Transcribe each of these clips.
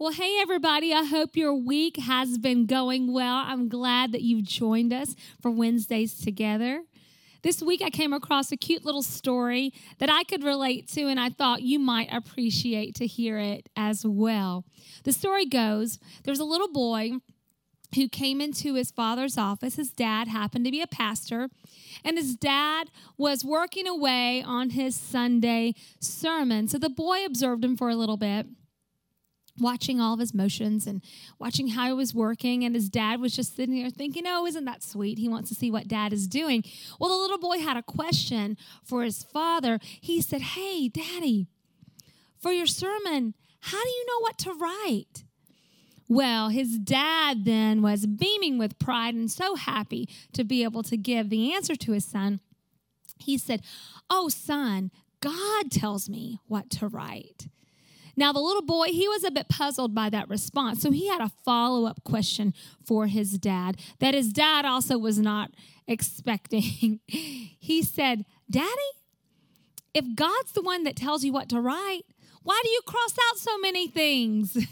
Well, hey, everybody. I hope your week has been going well. I'm glad that you've joined us for Wednesdays together. This week, I came across a cute little story that I could relate to, and I thought you might appreciate to hear it as well. The story goes there's a little boy who came into his father's office. His dad happened to be a pastor, and his dad was working away on his Sunday sermon. So the boy observed him for a little bit watching all of his motions and watching how he was working. And his dad was just sitting there thinking, oh, isn't that sweet? He wants to see what dad is doing. Well, the little boy had a question for his father. He said, Hey, daddy, for your sermon, how do you know what to write? Well, his dad then was beaming with pride and so happy to be able to give the answer to his son. He said, Oh, son, God tells me what to write. Now, the little boy, he was a bit puzzled by that response. So he had a follow up question for his dad that his dad also was not expecting. he said, Daddy, if God's the one that tells you what to write, why do you cross out so many things?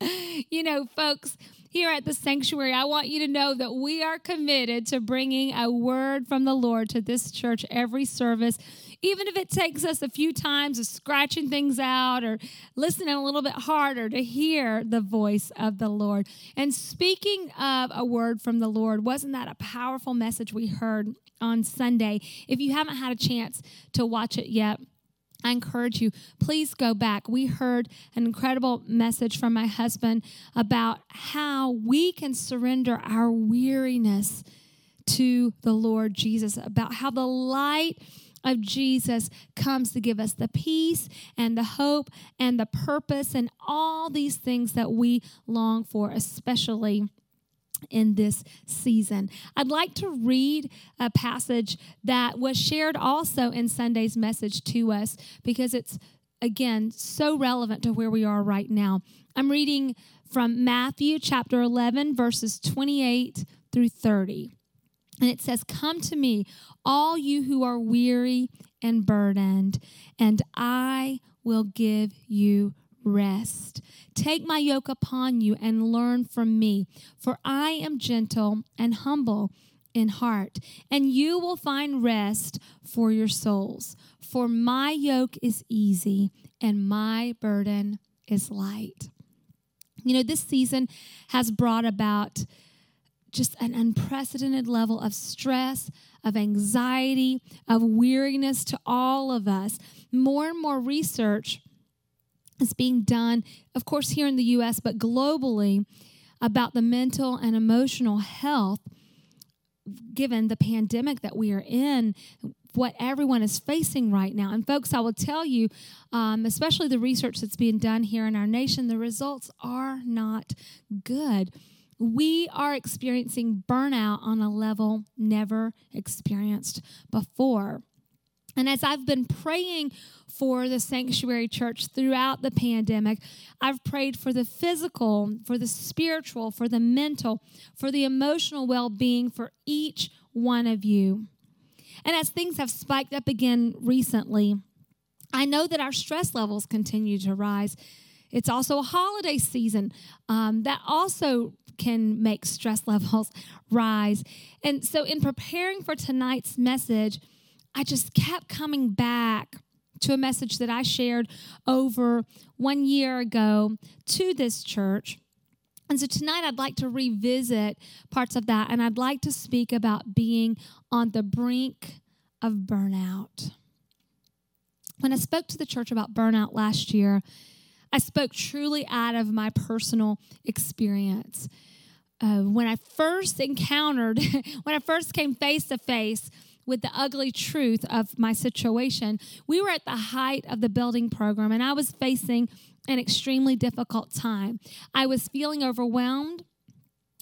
you know, folks, here at the sanctuary, I want you to know that we are committed to bringing a word from the Lord to this church every service even if it takes us a few times of scratching things out or listening a little bit harder to hear the voice of the Lord. And speaking of a word from the Lord, wasn't that a powerful message we heard on Sunday? If you haven't had a chance to watch it yet, I encourage you, please go back. We heard an incredible message from my husband about how we can surrender our weariness to the Lord Jesus, about how the light of Jesus comes to give us the peace and the hope and the purpose and all these things that we long for, especially in this season. I'd like to read a passage that was shared also in Sunday's message to us because it's, again, so relevant to where we are right now. I'm reading from Matthew chapter 11, verses 28 through 30. And it says, Come to me, all you who are weary and burdened, and I will give you rest. Take my yoke upon you and learn from me, for I am gentle and humble in heart, and you will find rest for your souls. For my yoke is easy and my burden is light. You know, this season has brought about just an unprecedented level of stress, of anxiety, of weariness to all of us. More and more research is being done, of course, here in the US, but globally, about the mental and emotional health given the pandemic that we are in what everyone is facing right now. And, folks, I will tell you, um, especially the research that's being done here in our nation, the results are not good we are experiencing burnout on a level never experienced before. And as I've been praying for the sanctuary church throughout the pandemic, I've prayed for the physical, for the spiritual, for the mental, for the emotional well being for each one of you. And as things have spiked up again recently, I know that our stress levels continue to rise. It's also a holiday season um, that also can make stress levels rise. And so, in preparing for tonight's message, I just kept coming back to a message that I shared over one year ago to this church. And so tonight I'd like to revisit parts of that and I'd like to speak about being on the brink of burnout. When I spoke to the church about burnout last year, I spoke truly out of my personal experience uh, when I first encountered, when I first came face to face with the ugly truth of my situation, we were at the height of the building program and I was facing an extremely difficult time. I was feeling overwhelmed,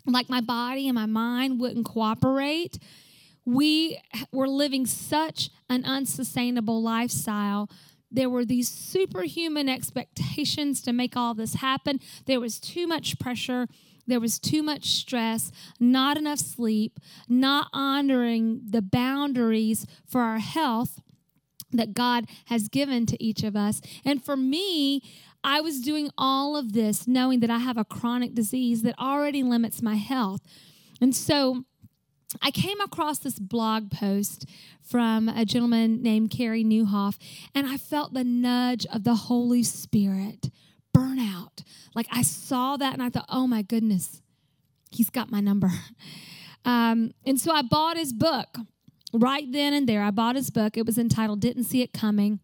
like my body and my mind wouldn't cooperate. We were living such an unsustainable lifestyle there were these superhuman expectations to make all this happen. There was too much pressure. There was too much stress, not enough sleep, not honoring the boundaries for our health that God has given to each of us. And for me, I was doing all of this knowing that I have a chronic disease that already limits my health. And so I came across this blog post from a gentleman named Carey Nieuwhof, and I felt the nudge of the Holy Spirit burnout. Like I saw that and I thought, oh my goodness, he's got my number. Um, and so I bought his book right then and there. I bought his book. It was entitled Didn't See It Coming.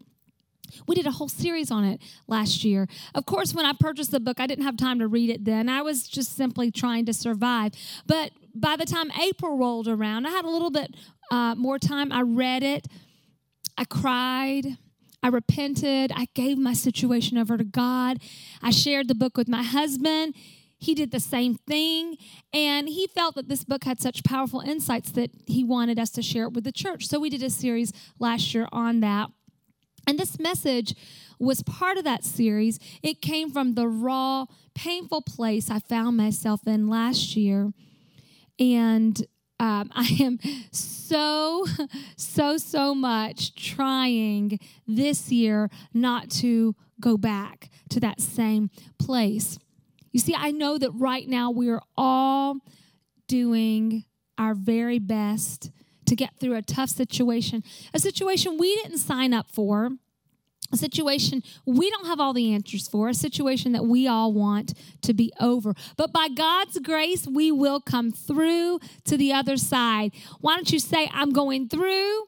We did a whole series on it last year. Of course, when I purchased the book, I didn't have time to read it then. I was just simply trying to survive. But by the time April rolled around, I had a little bit uh, more time. I read it. I cried. I repented. I gave my situation over to God. I shared the book with my husband. He did the same thing. And he felt that this book had such powerful insights that he wanted us to share it with the church. So we did a series last year on that. And this message was part of that series. It came from the raw, painful place I found myself in last year. And um, I am so, so, so much trying this year not to go back to that same place. You see, I know that right now we are all doing our very best to get through a tough situation, a situation we didn't sign up for, a situation we don't have all the answers for, a situation that we all want to be over. But by God's grace, we will come through to the other side. Why don't you say, I'm going through?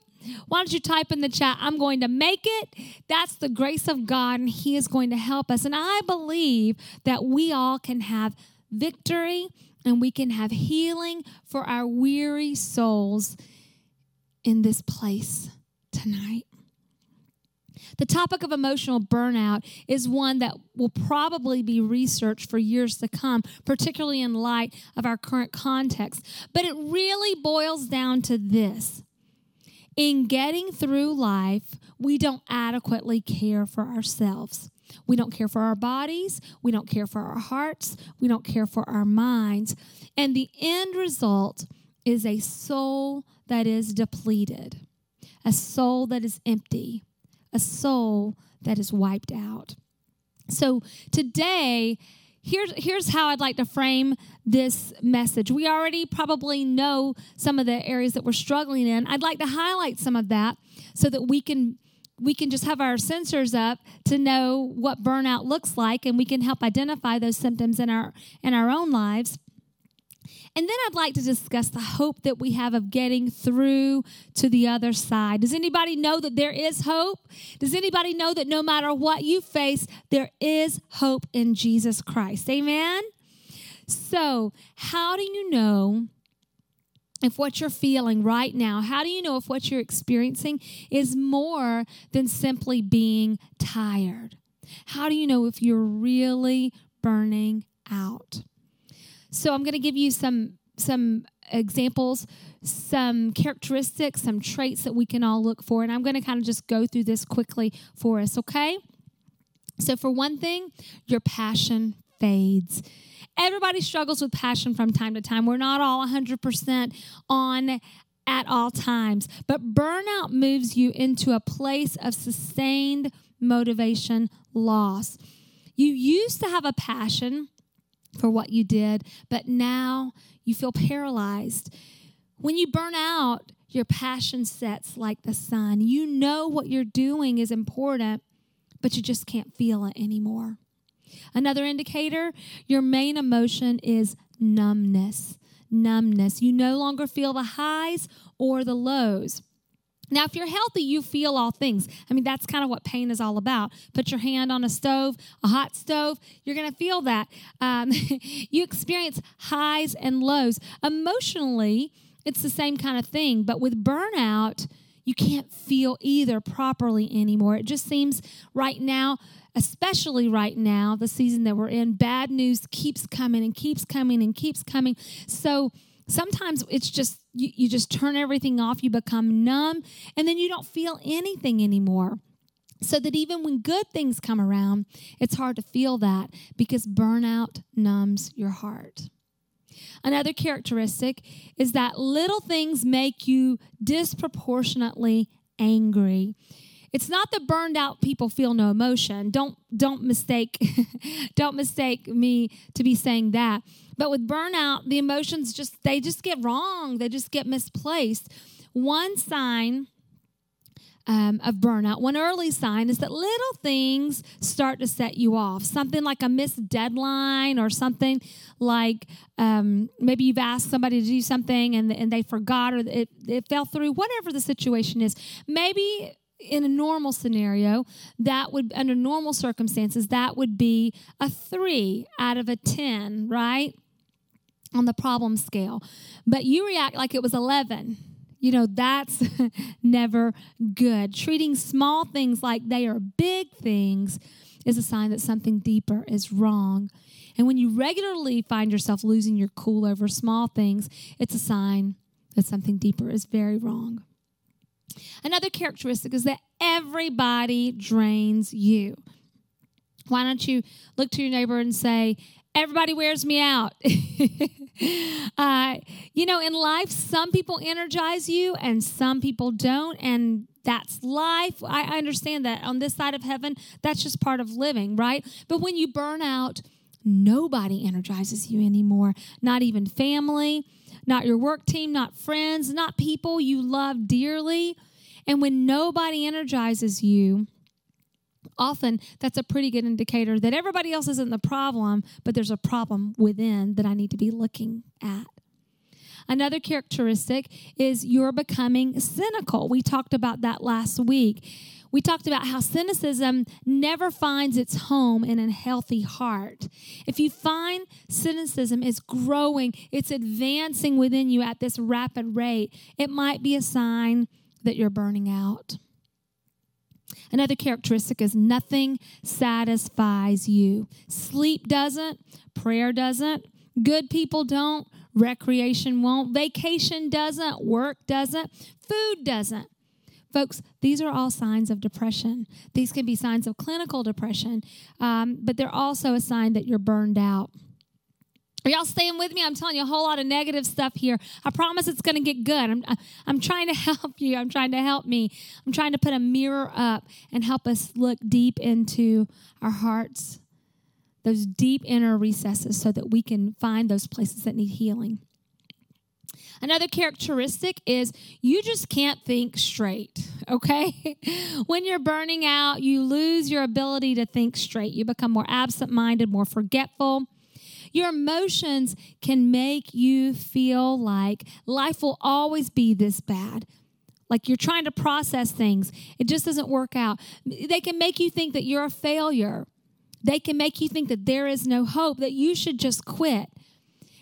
Why don't you type in the chat, I'm going to make it? That's the grace of God, and He is going to help us. And I believe that we all can have victory and we can have healing for our weary souls in this place tonight. The topic of emotional burnout is one that will probably be researched for years to come, particularly in light of our current context. But it really boils down to this in getting through life, we don't adequately care for ourselves. We don't care for our bodies. We don't care for our hearts. We don't care for our minds. And the end result is a soul that is depleted, a soul that is empty, a soul that is wiped out. So today, here's here's how I'd like to frame this message. We already probably know some of the areas that we're struggling in. I'd like to highlight some of that so that we can we can just have our sensors up to know what burnout looks like and we can help identify those symptoms in our in our own lives. And then I'd like to discuss the hope that we have of getting through to the other side. Does anybody know that there is hope? Does anybody know that no matter what you face, there is hope in Jesus Christ? Amen? So, how do you know if what you're feeling right now, how do you know if what you're experiencing is more than simply being tired? How do you know if you're really burning out? So I'm going to give you some some examples, some characteristics, some traits that we can all look for, and I'm going to kind of just go through this quickly for us, okay? So for one thing, your passion fades. Everybody struggles with passion from time to time. We're not all 100% on at all times, but burnout moves you into a place of sustained motivation loss. You used to have a passion for what you did, but now you feel paralyzed. When you burn out, your passion sets like the sun. You know what you're doing is important, but you just can't feel it anymore. Another indicator your main emotion is numbness. Numbness. You no longer feel the highs or the lows. Now, if you're healthy, you feel all things. I mean, that's kind of what pain is all about. Put your hand on a stove, a hot stove, you're going to feel that. Um, you experience highs and lows. Emotionally, it's the same kind of thing, but with burnout, you can't feel either properly anymore. It just seems right now, especially right now, the season that we're in, bad news keeps coming and keeps coming and keeps coming. So, sometimes it's just you, you just turn everything off you become numb and then you don't feel anything anymore. So that even when good things come around it's hard to feel that because burnout numbs your heart. Another characteristic is that little things make you disproportionately angry It's not that burned out people feel no emotion. Don't don't mistake don't mistake me to be saying that. But with burnout, the emotions just they just get wrong. They just get misplaced. One sign um, of burnout, one early sign is that little things start to set you off. Something like a missed deadline, or something like um, maybe you've asked somebody to do something and, and they forgot or it, it fell through, whatever the situation is. Maybe in a normal scenario, that would, under normal circumstances, that would be a three out of a 10, right? On the problem scale. But you react like it was 11. You know, that's never good. Treating small things like they are big things is a sign that something deeper is wrong. And when you regularly find yourself losing your cool over small things, it's a sign that something deeper is very wrong. Another characteristic is that everybody drains you. Why don't you look to your neighbor and say, Everybody wears me out. uh, you know, in life, some people energize you and some people don't. And that's life. I understand that on this side of heaven, that's just part of living, right? But when you burn out, nobody energizes you anymore, not even family, not your work team, not friends, not people you love dearly. And when nobody energizes you, often that's a pretty good indicator that everybody else isn't the problem, but there's a problem within that I need to be looking at. Another characteristic is you're becoming cynical. We talked about that last week. We talked about how cynicism never finds its home in a healthy heart. If you find cynicism is growing, it's advancing within you at this rapid rate, it might be a sign that you're burning out. Another characteristic is nothing satisfies you. Sleep doesn't, prayer doesn't, good people don't, recreation won't, vacation doesn't, work doesn't, food doesn't. Folks, these are all signs of depression. These can be signs of clinical depression, um, but they're also a sign that you're burned out. Are y'all staying with me? I'm telling you a whole lot of negative stuff here. I promise it's going to get good. I'm, I'm trying to help you. I'm trying to help me. I'm trying to put a mirror up and help us look deep into our hearts, those deep inner recesses, so that we can find those places that need healing. Another characteristic is you just can't think straight, okay? when you're burning out, you lose your ability to think straight. You become more absent minded, more forgetful. Your emotions can make you feel like life will always be this bad. Like you're trying to process things, it just doesn't work out. They can make you think that you're a failure. They can make you think that there is no hope, that you should just quit.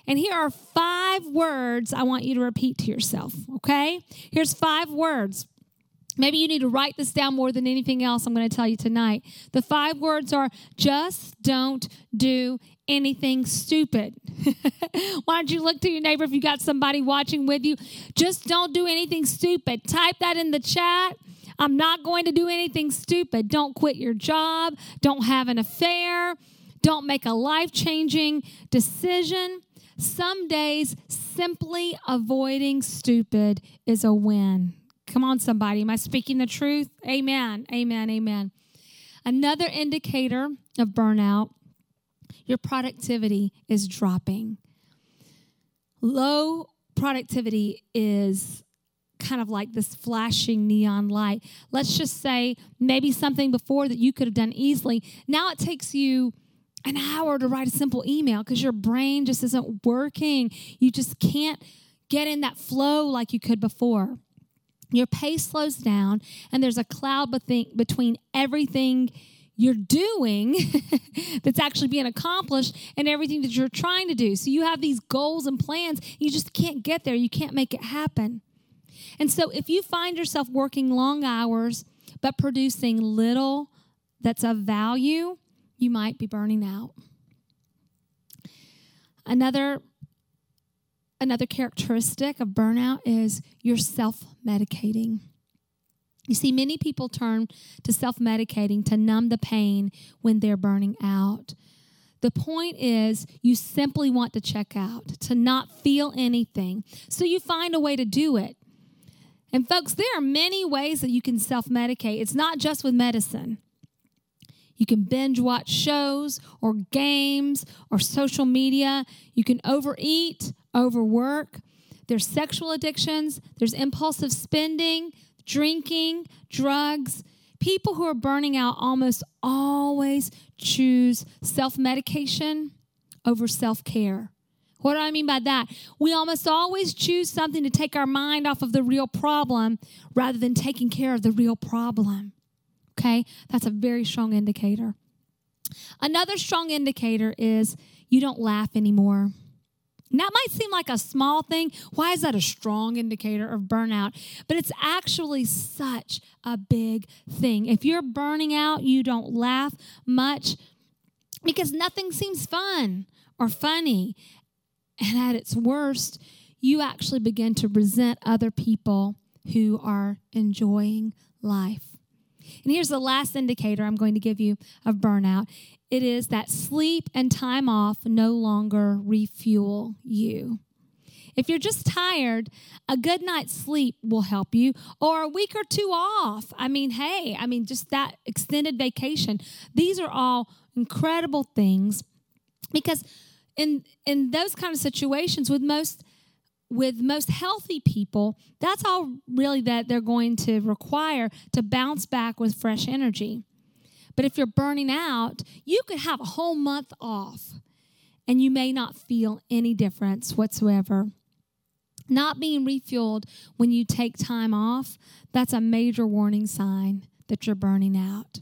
And here are five words I want you to repeat to yourself, okay? Here's five words. Maybe you need to write this down more than anything else I'm going to tell you tonight. The five words are just don't do anything stupid. Why don't you look to your neighbor if you got somebody watching with you? Just don't do anything stupid. Type that in the chat. I'm not going to do anything stupid. Don't quit your job. Don't have an affair. Don't make a life changing decision. Some days, simply avoiding stupid is a win. Come on, somebody. Am I speaking the truth? Amen. Amen. Amen. Another indicator of burnout your productivity is dropping. Low productivity is kind of like this flashing neon light. Let's just say maybe something before that you could have done easily. Now it takes you an hour to write a simple email because your brain just isn't working. You just can't get in that flow like you could before. Your pace slows down, and there's a cloud between everything you're doing that's actually being accomplished and everything that you're trying to do. So you have these goals and plans, you just can't get there. You can't make it happen. And so if you find yourself working long hours but producing little that's of value, you might be burning out. Another another characteristic of burnout is you're self-medicating. You see, many people turn to self medicating to numb the pain when they're burning out. The point is, you simply want to check out, to not feel anything. So you find a way to do it. And, folks, there are many ways that you can self medicate. It's not just with medicine. You can binge watch shows or games or social media. You can overeat, overwork. There's sexual addictions, there's impulsive spending, drinking, drugs. People who are burning out almost always choose self medication over self care. What do I mean by that? We almost always choose something to take our mind off of the real problem rather than taking care of the real problem. Okay? That's a very strong indicator. Another strong indicator is you don't laugh anymore. That might seem like a small thing. Why is that a strong indicator of burnout? But it's actually such a big thing. If you're burning out, you don't laugh much because nothing seems fun or funny. And at its worst, you actually begin to resent other people who are enjoying life. And here's the last indicator I'm going to give you of burnout it is that sleep and time off no longer refuel you. If you're just tired, a good night's sleep will help you, or a week or two off. I mean, hey, I mean, just that extended vacation. These are all incredible things because in in those kind of situations with most with most healthy people that's all really that they're going to require to bounce back with fresh energy but if you're burning out you could have a whole month off and you may not feel any difference whatsoever not being refueled when you take time off that's a major warning sign that you're burning out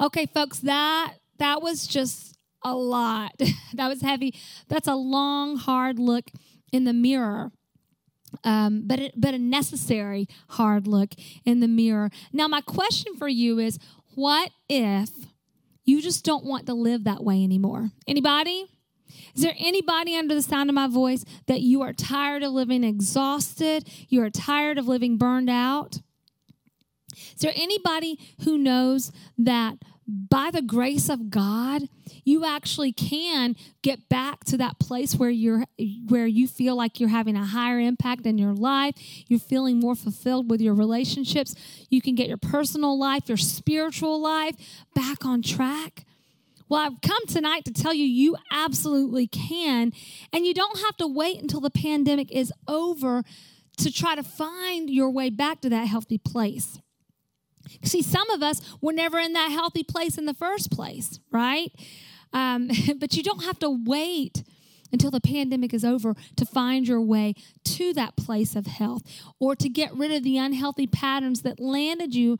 okay folks that that was just a lot. that was heavy. That's a long, hard look in the mirror. Um, but it, but a necessary hard look in the mirror. Now, my question for you is: What if you just don't want to live that way anymore? Anybody? Is there anybody under the sound of my voice that you are tired of living exhausted? You are tired of living burned out? Is there anybody who knows that by the grace of God, you actually can get back to that place where you're where you feel like you're having a higher impact in your life, you're feeling more fulfilled with your relationships, you can get your personal life, your spiritual life back on track. Well, I've come tonight to tell you you absolutely can, and you don't have to wait until the pandemic is over to try to find your way back to that healthy place. See, some of us were never in that healthy place in the first place, right? Um, but you don't have to wait until the pandemic is over to find your way to that place of health or to get rid of the unhealthy patterns that landed you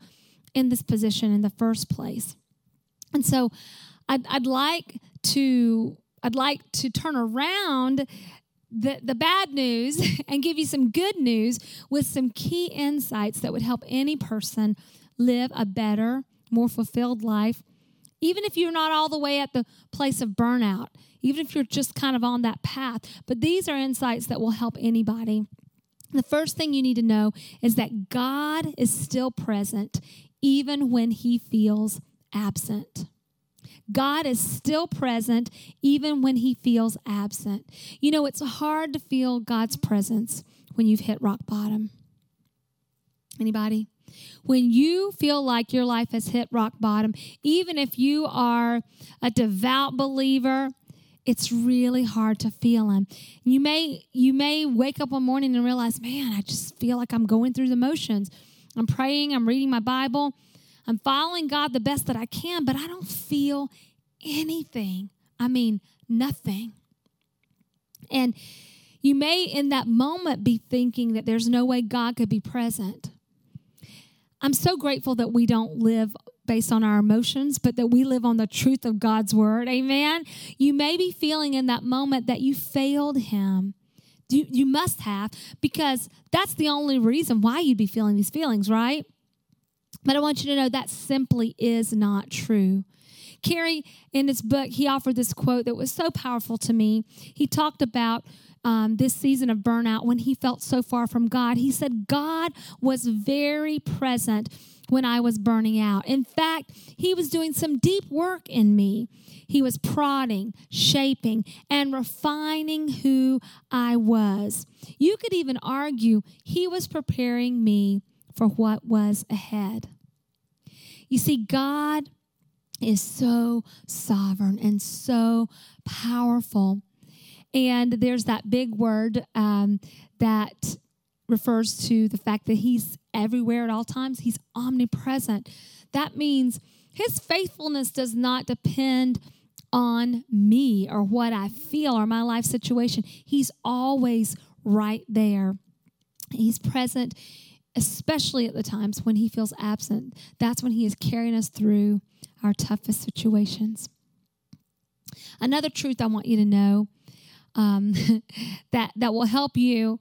in this position in the first place. And so I'd, I'd like to I'd like to turn around the, the bad news and give you some good news with some key insights that would help any person live a better, more fulfilled life, even if you're not all the way at the place of burnout, even if you're just kind of on that path. But these are insights that will help anybody. The first thing you need to know is that God is still present even when he feels absent. God is still present even when he feels absent. You know, it's hard to feel God's presence when you've hit rock bottom. Anybody? When you feel like your life has hit rock bottom, even if you are a devout believer, it's really hard to feel him. You may you may wake up one morning and realize, "Man, I just feel like I'm going through the motions. I'm praying, I'm reading my Bible, I'm following God the best that I can, but I don't feel anything. I mean, nothing." And you may in that moment be thinking that there's no way God could be present. I'm so grateful that we don't live based on our emotions, but that we live on the truth of God's word. Amen. You may be feeling in that moment that you failed Him. You, you must have, because that's the only reason why you'd be feeling these feelings, right? But I want you to know that simply is not true. Carey, in his book, he offered this quote that was so powerful to me. He talked about um, this season of burnout when he felt so far from God. He said, God was very present when I was burning out. In fact, He was doing some deep work in me. He was prodding, shaping, and refining who I was. You could even argue He was preparing me for what was ahead. You see, God is so sovereign and so powerful. And there's that big word um, that refers to the fact that He's everywhere at all times, He's omnipresent. That means His faithfulness does not depend on me or what I feel or my life situation. He's always right there. He's present, especially at the times when he feels absent. That's when he is carrying us through our toughest situations. Another truth I want you to know um, that, that will help you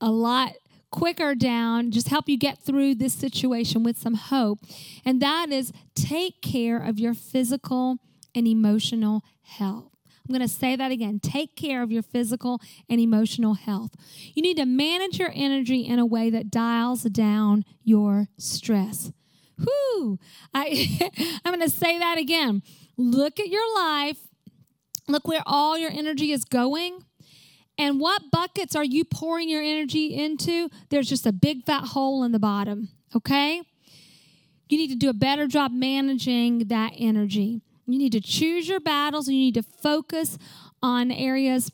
a lot quicker down, just help you get through this situation with some hope. And that is take care of your physical and emotional health. I'm going to say that again. Take care of your physical and emotional health. You need to manage your energy in a way that dials down your stress. Whoo! I, I'm going to say that again. Look at your life. Look where all your energy is going. And what buckets are you pouring your energy into? There's just a big fat hole in the bottom, okay? You need to do a better job managing that energy. You need to choose your battles and you need to focus on areas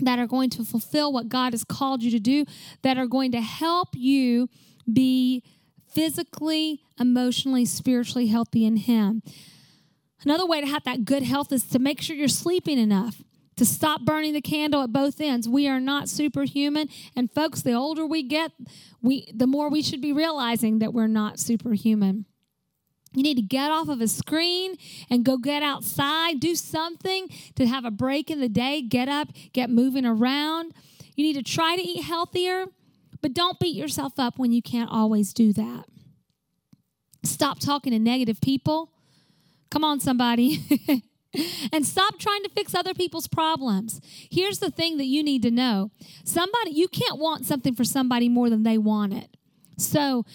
that are going to fulfill what God has called you to do, that are going to help you be physically, emotionally, spiritually healthy in Him. Another way to have that good health is to make sure you're sleeping enough to stop burning the candle at both ends. We are not superhuman, and folks, the older we get, we the more we should be realizing that we're not superhuman. You need to get off of a screen and go get outside, do something to have a break in the day, get up, get moving around. You need to try to eat healthier, but don't beat yourself up when you can't always do that. Stop talking to negative people. Come on, somebody. and stop trying to fix other people's problems. Here's the thing that you need to know somebody, you can't want something for somebody more than they want it. So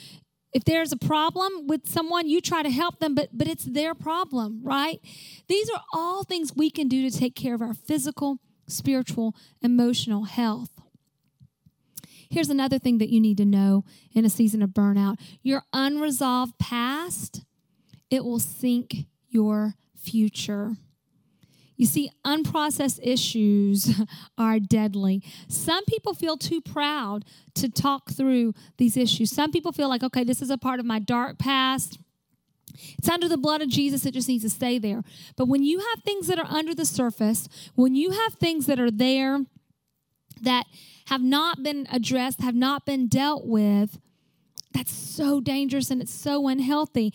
if there's a problem with someone, you try to help them, but, but it's their problem, right? These are all things we can do to take care of our physical, spiritual, emotional health. Here's another thing that you need to know in a season of burnout your unresolved past, it will sink your future. You see, unprocessed issues are deadly. Some people feel too proud to talk through these issues. Some people feel like, okay, this is a part of my dark past. It's under the blood of Jesus, it just needs to stay there. But when you have things that are under the surface, when you have things that are there that have not been addressed, have not been dealt with, that's so dangerous and it's so unhealthy.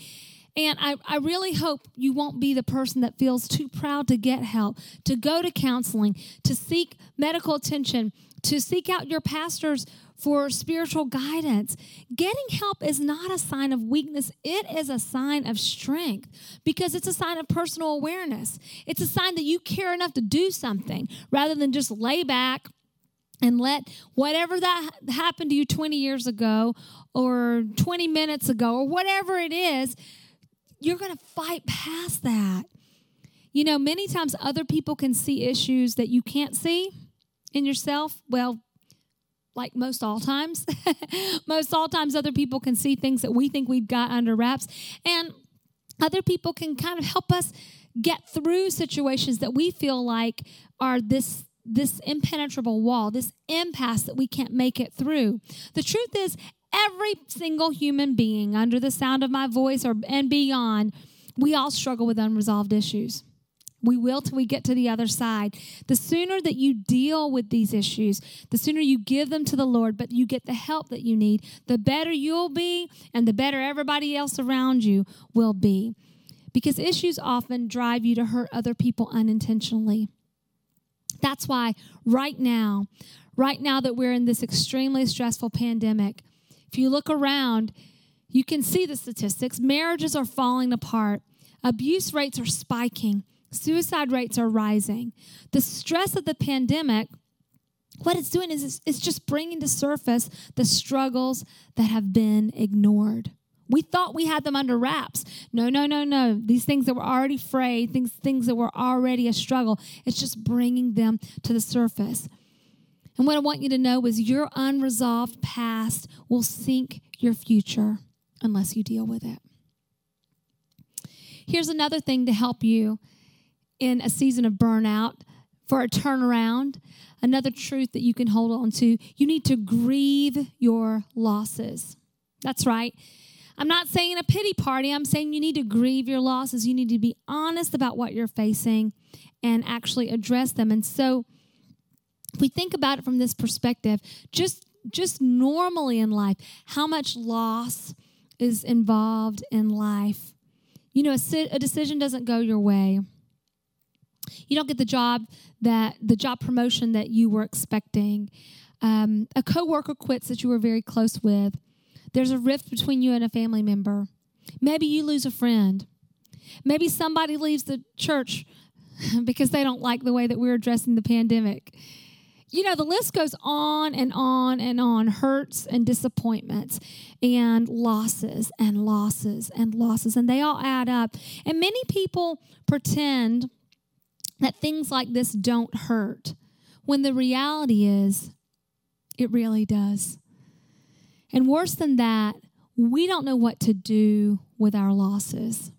And I, I really hope you won't be the person that feels too proud to get help, to go to counseling, to seek medical attention, to seek out your pastors for spiritual guidance. Getting help is not a sign of weakness, it is a sign of strength because it's a sign of personal awareness. It's a sign that you care enough to do something rather than just lay back and let whatever that happened to you 20 years ago or 20 minutes ago or whatever it is you're going to fight past that. You know, many times other people can see issues that you can't see in yourself. Well, like most all times, most all times, other people can see things that we think we've got under wraps. And other people can kind of help us get through situations that we feel like are this this impenetrable wall, this impasse that we can't make it through. The truth is, every single human being under the sound of my voice or and beyond, we all struggle with unresolved issues. We will till we get to the other side. The sooner that you deal with these issues, the sooner you give them to the Lord, but you get the help that you need, the better you'll be and the better everybody else around you will be. Because issues often drive you to hurt other people unintentionally. That's why right now, right now that we're in this extremely stressful pandemic, if you look around, you can see the statistics. Marriages are falling apart, abuse rates are spiking, suicide rates are rising. The stress of the pandemic, what it's doing is it's just bringing to surface the struggles that have been ignored. We thought we had them under wraps. No, no, no, no. These things that were already frayed, things, things that were already a struggle, it's just bringing them to the surface. And what I want you to know is your unresolved past will sink your future unless you deal with it. Here's another thing to help you in a season of burnout for a turnaround. Another truth that you can hold on to you need to grieve your losses. That's right. I'm not saying a pity party. I'm saying you need to grieve your losses. You need to be honest about what you're facing and actually address them. And so, if we think about it from this perspective, just just normally in life, how much loss is involved in life. You know, a, a decision doesn't go your way. You don't get the job that the job promotion that you were expecting. Um, a coworker quits that you were very close with. There's a rift between you and a family member. Maybe you lose a friend. Maybe somebody leaves the church because they don't like the way that we're addressing the pandemic. You know, the list goes on and on and on hurts and disappointments and losses and losses and losses, and they all add up. And many people pretend that things like this don't hurt when the reality is it really does. And worse than that, we don't know what to do with our losses.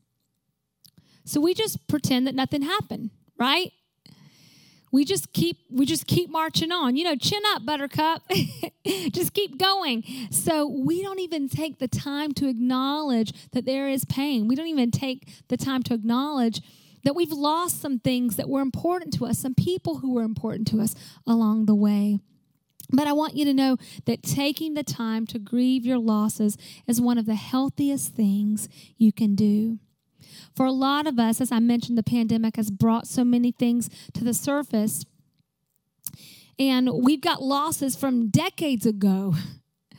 So we just pretend that nothing happened, right? We just keep we just keep marching on. You know, chin up buttercup. just keep going. So we don't even take the time to acknowledge that there is pain. We don't even take the time to acknowledge that we've lost some things that were important to us, some people who were important to us along the way. But I want you to know that taking the time to grieve your losses is one of the healthiest things you can do. For a lot of us, as I mentioned, the pandemic has brought so many things to the surface. And we've got losses from decades ago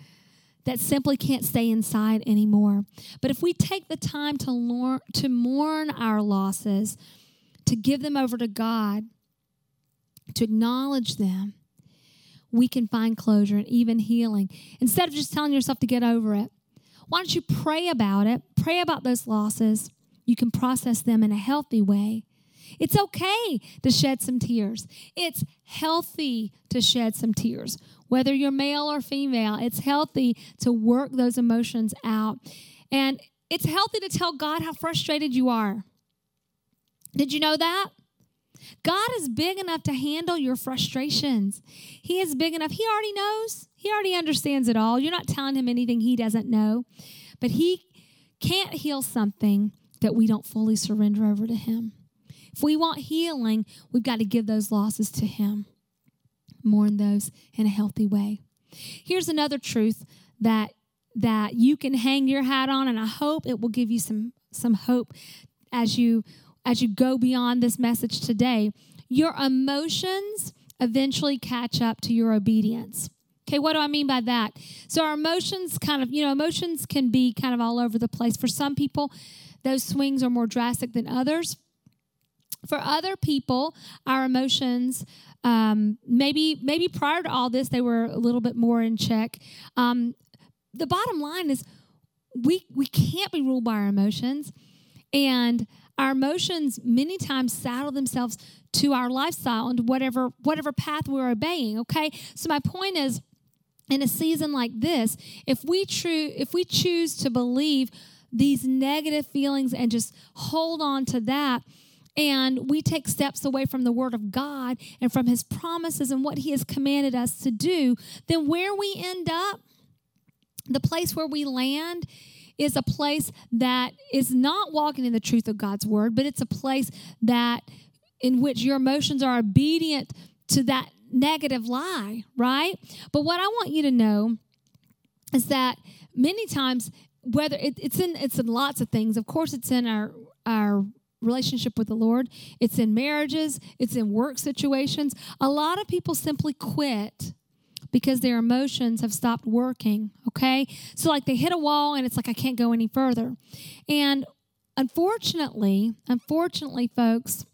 that simply can't stay inside anymore. But if we take the time to, learn, to mourn our losses, to give them over to God, to acknowledge them, we can find closure and even healing. Instead of just telling yourself to get over it, why don't you pray about it? Pray about those losses. You can process them in a healthy way. It's okay to shed some tears. It's healthy to shed some tears. Whether you're male or female, it's healthy to work those emotions out. And it's healthy to tell God how frustrated you are. Did you know that? God is big enough to handle your frustrations. He is big enough. He already knows, He already understands it all. You're not telling Him anything He doesn't know. But He can't heal something that we don't fully surrender over to Him. If we want healing, we've got to give those losses to Him, mourn those in a healthy way. Here's another truth that that you can hang your hat on and I hope it will give you some some hope as you as you go beyond this message today, your emotions eventually catch up to your obedience. Okay, what do I mean by that? So, our emotions kind of, you know, emotions can be kind of all over the place. For some people, those swings are more drastic than others. For other people, our emotions, um, maybe maybe prior to all this, they were a little bit more in check. Um, the bottom line is, we we can't be ruled by our emotions, and our emotions many times saddle themselves to our lifestyle and whatever whatever path we're obeying okay so my point is in a season like this if we true if we choose to believe these negative feelings and just hold on to that and we take steps away from the word of God and from his promises and what he has commanded us to do then where we end up the place where we land is a place that is not walking in the truth of God's word, but it's a place that in which your emotions are obedient to that negative lie, right? But what I want you to know is that many times whether it, it's in it's in lots of things. Of course, it's in our our relationship with the Lord. It's in marriages. It's in work situations. A lot of people simply quit because their emotions have stopped working, okay? So, like, they hit a wall and it's like, I can't go any further. And unfortunately, unfortunately, folks,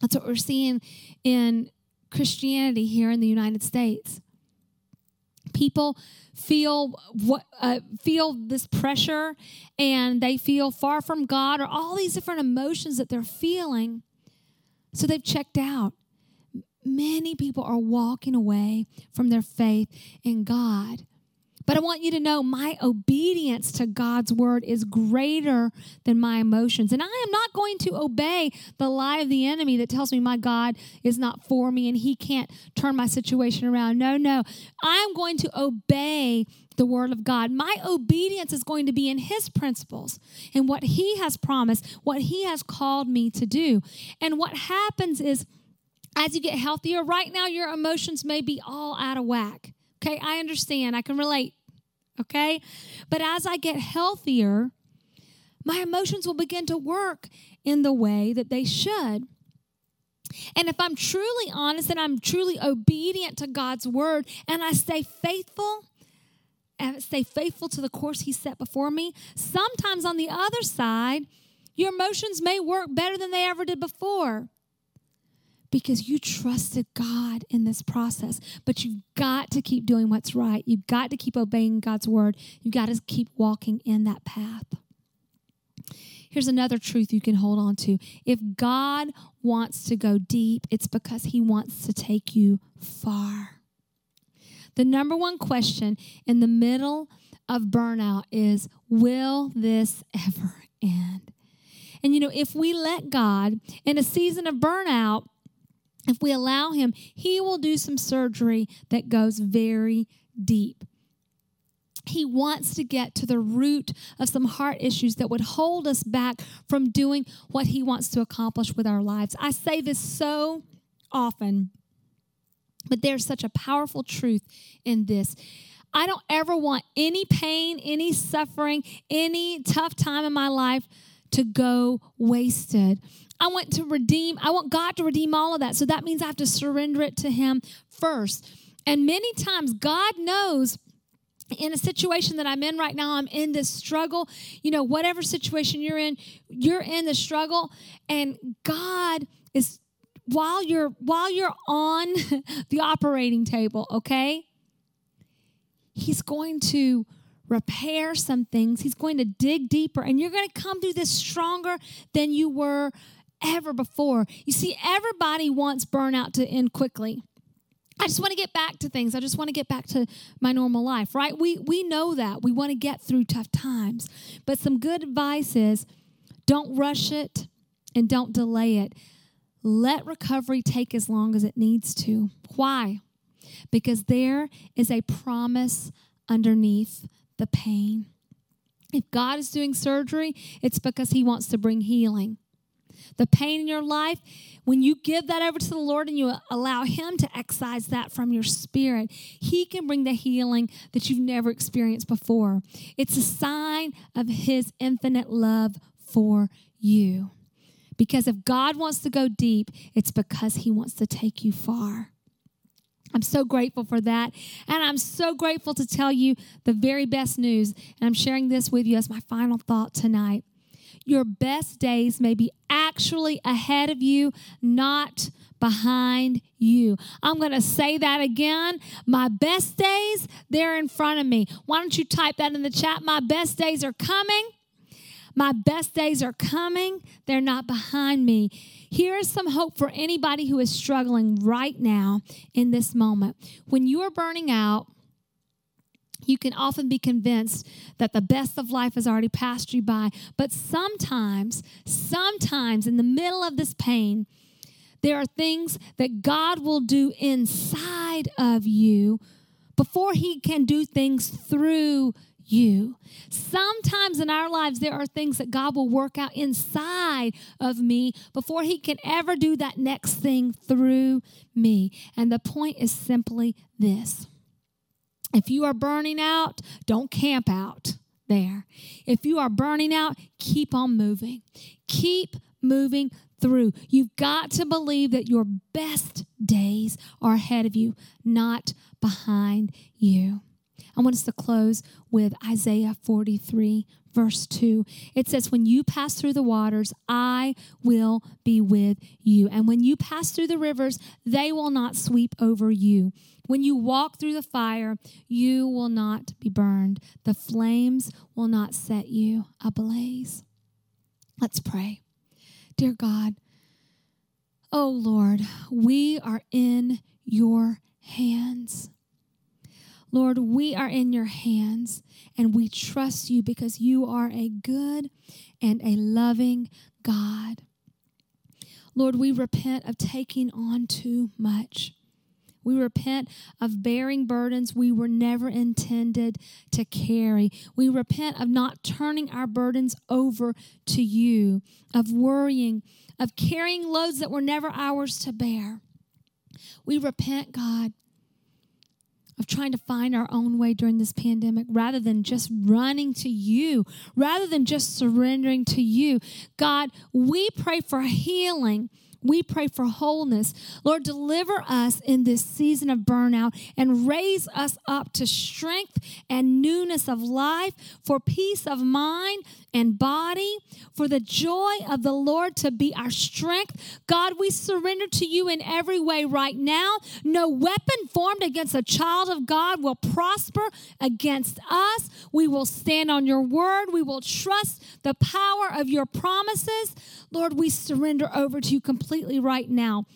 that's what we're seeing in Christianity here in the United States. people feel what uh, feel this pressure and they feel far from God or all these different emotions that they're feeling. So they've checked out. Many people are walking away from their faith in God but I want you to know my obedience to God's word is greater than my emotions. And I am not going to obey the lie of the enemy that tells me my God is not for me and he can't turn my situation around. No, no. I'm going to obey the word of God. My obedience is going to be in his principles and what he has promised, what he has called me to do. And what happens is, as you get healthier, right now your emotions may be all out of whack. Okay, I understand. I can relate. Okay? But as I get healthier, my emotions will begin to work in the way that they should. And if I'm truly honest and I'm truly obedient to God's word and I stay faithful, and stay faithful to the course He set before me, sometimes on the other side, your emotions may work better than they ever did before because you trusted God in this process. But you've got to keep doing what's right. You've got to keep obeying God's word. You've got to keep walking in that path. Here's another truth you can hold on to. If God wants to go deep, it's because he wants to take you far. The number one question in the middle of burnout is Will this ever end? And you know, if we let God in a season of burnout, if we allow Him, He will do some surgery that goes very deep. He wants to get to the root of some heart issues that would hold us back from doing what He wants to accomplish with our lives. I say this so often, but there's such a powerful truth in this. I don't ever want any pain, any suffering, any tough time in my life to go wasted. I want to redeem, I want God to redeem all of that. So that means I have to surrender it to Him first. And many times, God knows in a situation that I'm in right now, I'm in this struggle. You know, whatever situation you're in, you're in the struggle, and God is while you're while you're on the operating table, okay? He's going to repair some things. He's going to dig deeper, and you're going to come through this stronger than you were ever before. You see, everybody wants burnout to end quickly. I just want to get back to things. I just want to get back to my normal life, right? We we know that. We want to get through tough times. But some good advice is don't rush it and don't delay it. Let recovery take as long as it needs to. Why? Because there is a promise underneath the pain. If God is doing surgery, it's because he wants to bring healing the pain in your life, when you give that over to the Lord and you allow Him to excise that from your spirit, He can bring the healing that you've never experienced before. It's a sign of His infinite love for you. Because if God wants to go deep, it's because He wants to take you far. I'm so grateful for that. And I'm so grateful to tell you the very best news. And I'm sharing this with you as my final thought tonight your best days may be actually ahead of you, not behind you. I'm going to say that again. My best days, they're in front of me. Why don't you type that in the chat? My best days are coming. My best days are coming. They're not behind me. Here is some hope for anybody who is struggling right now in this moment. When you are burning out, you can often be convinced that the best of life has already passed you by. But sometimes, sometimes in the middle of this pain, there are things that God will do inside of you before He can do things through you. Sometimes in our lives, there are things that God will work out inside of me before He can ever do that next thing through me. And the point is simply this if you are burning out, don't camp out there. If you are burning out, keep on moving. Keep moving through. You've got to believe that your best days are ahead of you, not behind you. I want us to close with Isaiah 43, verse 2. It says, When you pass through the waters, I will be with you. And when you pass through the rivers, they will not sweep over you. When you walk through the fire, you will not be burned. The flames will not set you ablaze. Let's pray. Dear God, oh Lord, we are in your hands. Lord, we are in your hands and we trust you because you are a good and a loving God. Lord, we repent of taking on too much. We repent of bearing burdens we were never intended to carry. We repent of not turning our burdens over to you, of worrying, of carrying loads that were never ours to bear. We repent, God, of trying to find our own way during this pandemic rather than just running to you, rather than just surrendering to you. God, we pray for healing we pray for wholeness. Lord, deliver us in this season of burnout and raise us up to strength and newness of life, for peace of mind and body, for the joy of the Lord to be our strength. God, we surrender to you in every way right now. No weapon formed against a child of God will prosper against us. We will stand on your word. We will trust the power of your promises. Lord, we surrender over to you completely right now.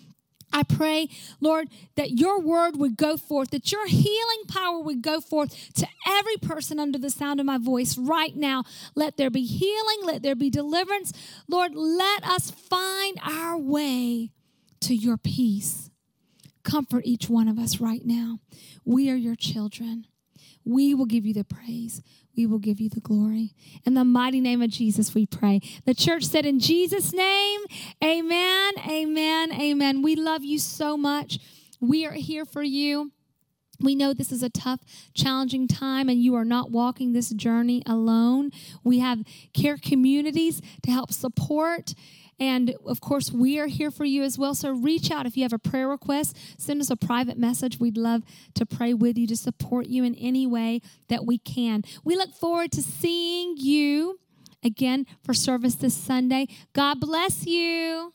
I pray, Lord, that your word would go forth, that your healing power would go forth to every person under the sound of my voice right now. Let there be healing, let there be deliverance. Lord, let us find our way to your peace. Comfort each one of us right now. We are your children. We will give you the praise we will give you the glory. In the mighty name of Jesus, we pray. The church said, In Jesus' name, amen, amen, amen. We love you so much. We are here for you. We know this is a tough, challenging time, and you are not walking this journey alone. We have care communities to help support and of course, we are here for you as well. So reach out if you have a prayer request, send us a private message. We'd love to pray with you to support you in any way that we can. We look forward to seeing you again for service this Sunday. God bless you.